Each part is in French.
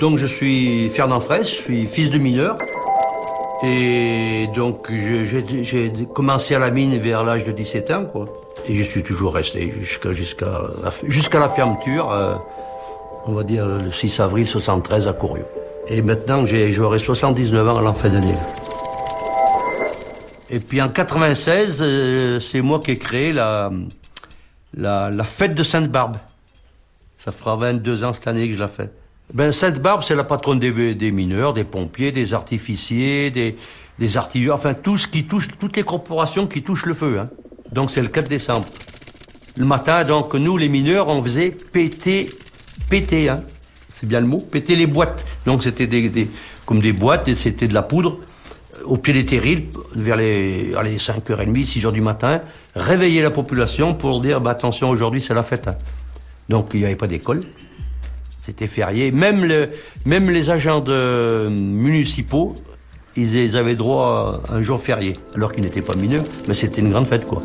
Donc je suis Fernand Fraisse, je suis fils de mineur. Et donc j'ai commencé à la mine vers l'âge de 17 ans. Et je suis toujours resté jusqu'à la, fermeture, euh, on va dire le 6 avril 73 à Couriot. Et maintenant j'aurai 79 ans à la fin d'année. Et puis en 96, euh, c'est moi qui ai créé la fête de Sainte-Barbe. Ça fera 22 ans cette année que je la fais. Ben, Sainte-Barbe, c'est la patronne des, des, mineurs, des pompiers, des artificiers, des, des artisans, enfin qui toutes les corporations qui touchent le feu. Hein. Donc c'est le 4 décembre. Le matin, donc nous les mineurs, on faisait péter, péter, hein. c'est bien le mot, péter les boîtes. Donc c'était des, comme des boîtes, c'était de la poudre euh, au pied des terrils, vers les, allez, 5h30, 6h du matin, réveiller la population pour dire, bah, attention, aujourd'hui c'est la fête. Hein. Donc il n'y avait pas d'école. C'était férié. Même, le, même les agents municipaux, ils, avaient droit à un jour férié, alors qu'ils n'étaient pas mineurs, mais c'était une grande fête, quoi.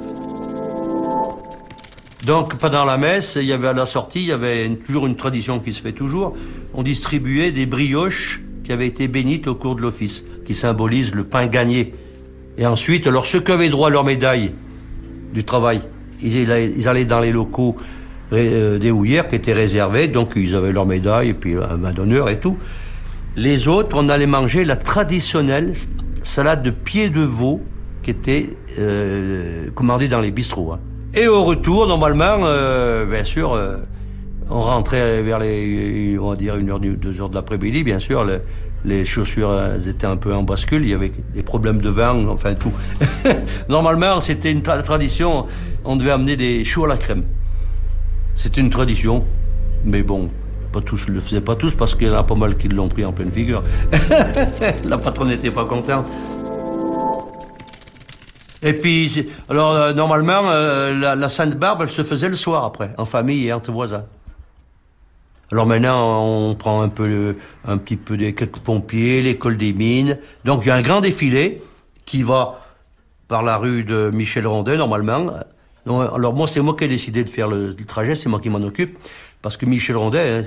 Donc pendant la messe, il y avait à la sortie, il y avait toujours une tradition qui se fait toujours. On distribuait des brioches qui avaient été bénites au cours de l'office, qui symbolisent le pain gagné. Et ensuite, alors ceux qui avaient droit à leur médaille du travail, ils allaient dans les locaux des houillères qui étaient réservées, donc ils avaient leur médaille et puis un main d'honneur et tout. Les autres, on allait manger la traditionnelle salade de pied de veau qui était euh, commandée dans les bistrots. Hein. Et au retour, normalement, euh, bien sûr, euh, on rentrait vers les, on va dire, une heure, deux heures de l'après-midi, bien sûr. les chaussures étaient un peu en bascule, il y avait des problèmes de vent, enfin tout. normalement, c'était une tradition, on devait amener des choux à la crème. C'est une tradition, mais bon, pas tous le faisaient pas tous parce qu'il y en a pas mal qui l'ont pris en pleine figure. la patronne n'était pas contente. Et puis, alors euh, normalement, euh, la, Sainte Barbe, elle se faisait le soir après, en famille et entre voisins. Alors maintenant, on prend un peu, un petit peu des quelques pompiers, l'école des mines. Donc il y a un grand défilé qui va par la rue de Michel Rondet normalement, alors moi, c'est moi qui ai décidé de faire le, trajet, c'est moi qui m'en occupe, parce que Michel Rondet, hein,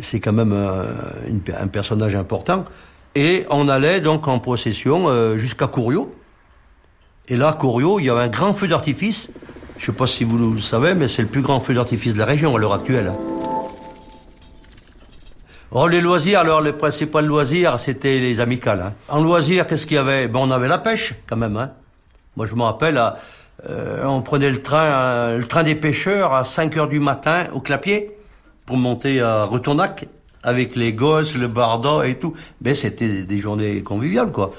c'est quand même un, personnage important. Et on allait donc en procession euh, jusqu'à Couriot. Et là, Couriot, il y avait un grand feu d'artifice. Je ne sais pas si vous le savez, mais c'est le plus grand feu d'artifice de la région à l'heure actuelle. Oh, les loisirs, alors les principaux loisirs, c'était les amicales. Hein. En loisirs, qu'est-ce qu'il y avait? Bon, On avait la pêche, quand même. Hein. Moi, je me rappelle, euh, on prenait le train, euh, le train des pêcheurs à 5 heures du matin au Clapier pour monter à Retournac avec les gosses, le barda et tout. Mais c'était des journées conviviales, quoi.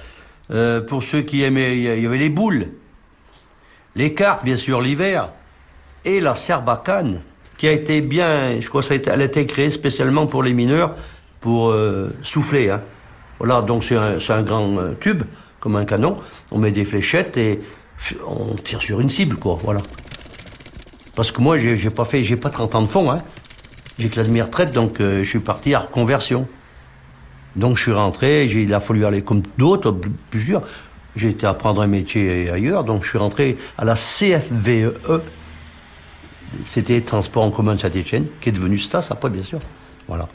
Euh, pour ceux qui aimaient, il y avait les boules, les cartes, bien sûr, l'hiver, et la serbacane, qui a été bien, je crois, ça a été, créée spécialement pour les mineurs, pour souffler. Hein. Voilà, donc c'est un, grand tube, comme un canon. On met des fléchettes et on tire sur une cible, quoi, voilà. Parce que moi, j'ai pas fait, j'ai pas 30 ans de fond, hein. J'ai que la demi-retraite, donc euh, je suis parti à reconversion. Donc je suis rentré, il a fallu aller comme d'autres, plusieurs. J'ai été apprendre un métier ailleurs, donc je suis rentré à la CFVE. C'était Transport en commun de Saint-Etienne, qui est devenu STAS après, bien sûr. Voilà.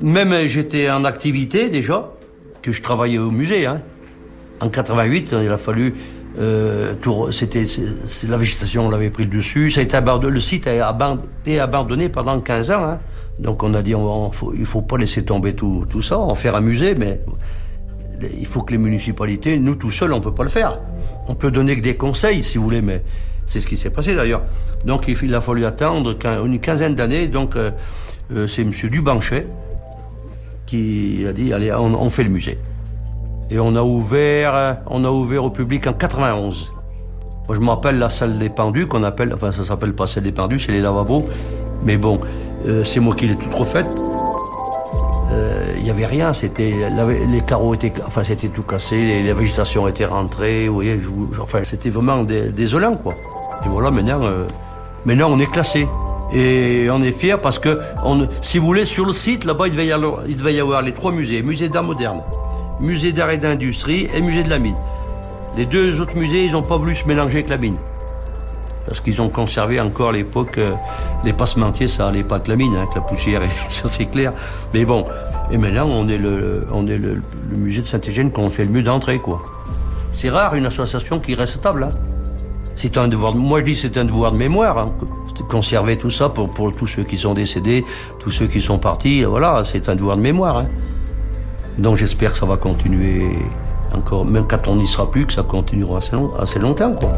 Même j'étais en activité déjà, que je travaillais au musée. Hein. En 88, il a fallu euh, c'était la végétation, on l'avait pris le dessus. Ça a été abandonné, le site a été abandonné pendant 15 ans. Hein. Donc on a dit on, faut, il faut pas laisser tomber tout, tout ça, en faire un musée, mais il faut que les municipalités, nous tout seuls, on peut pas le faire. On peut donner que des conseils, si vous voulez, mais c'est ce qui s'est passé d'ailleurs. Donc il a fallu attendre une quinzaine d'années. Donc euh, euh, c'est Monsieur Dubanchet qui a dit allez, on fait le musée. Et on a ouvert, on a ouvert au public en 91. Moi, je me rappelle la salle des pendus qu'on appelle, enfin, ça s'appelle pas salle des pendus, c'est les lavabos. Mais bon, euh, c'est moi qui l'ai tout refait. Euh, il n'y avait rien, c'était les carreaux étaient, enfin, c'était tout cassé, la végétation était rentrée, vous voyez, enfin, c'était vraiment désolant, quoi. Et voilà, maintenant, euh, maintenant, on est classé. Et on est fiers parce que, si vous voulez, sur le site, là-bas, il, il devait y avoir les trois musées. Musée d'art moderne, musée d'art et d'industrie et musée de la mine. Les deux autres musées, ils n'ont pas voulu se mélanger avec la mine. Parce qu'ils ont conservé encore l'époque euh, les passementiers, ça allait pas avec la mine, hein, avec la poussière, ça c'est clair. Mais bon, et maintenant on est le, on est le, musée de Saint-Étienne qu'on fait le mieux d'entrée, quoi. C'est rare une association qui reste stable. Hein. C'est un devoir. De, moi je dis c'est un devoir de mémoire. Hein, conserver tout ça pour, pour tous ceux qui sont décédés, tous ceux qui sont partis. Voilà, c'est un devoir de mémoire. Hein. Donc j'espère que ça va continuer encore, même quand on n'y sera plus, que ça continuera assez, long, assez longtemps, quoi.